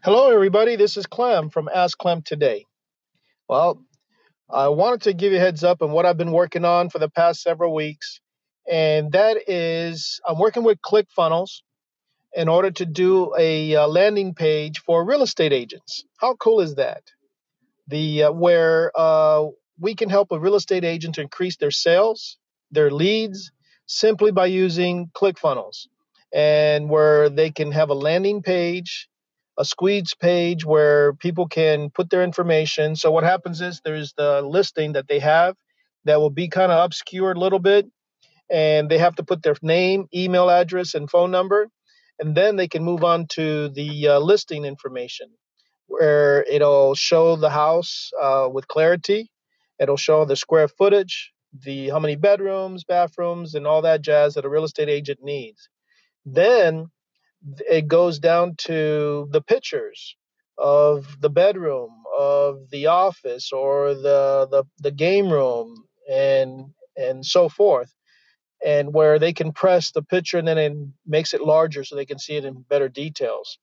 Hello, everybody. This is Clem from Ask Clem Today. Well, I wanted to give you a heads up on what I've been working on for the past several weeks, and that is I'm working with ClickFunnels in order to do a uh, landing page for real estate agents. How cool is that? The uh, where uh, we can help a real estate agent to increase their sales, their leads, simply by using ClickFunnels, and where they can have a landing page a squeeze page where people can put their information. So what happens is there's the listing that they have that will be kind of obscured a little bit, and they have to put their name, email address, and phone number, and then they can move on to the uh, listing information where it'll show the house uh, with clarity. It'll show the square footage, the how many bedrooms, bathrooms, and all that jazz that a real estate agent needs. Then it goes down to the pictures of the bedroom of the office or the the, the game room and and so forth. And where they can press the picture and then it makes it larger so they can see it in better details.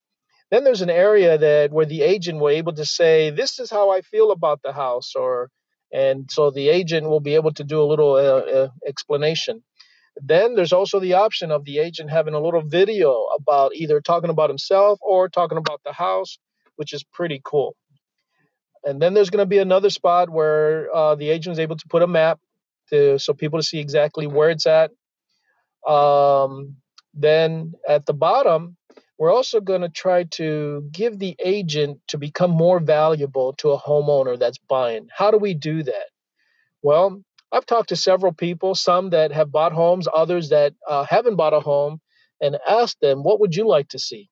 Then there's an area that where the agent will able to say this is how i feel about the house or and so the agent will be able to do a little uh, uh, explanation then there's also the option of the agent having a little video about either talking about himself or talking about the house, which is pretty cool. And then there's going to be another spot where uh, the agent is able to put a map to so people to see exactly where it's at. Um, then at the bottom, we're also going to try to give the agent to become more valuable to a homeowner that's buying. How do we do that? Well, I've talked to several people, some that have bought homes, others that uh, haven't bought a home, and asked them, What would you like to see?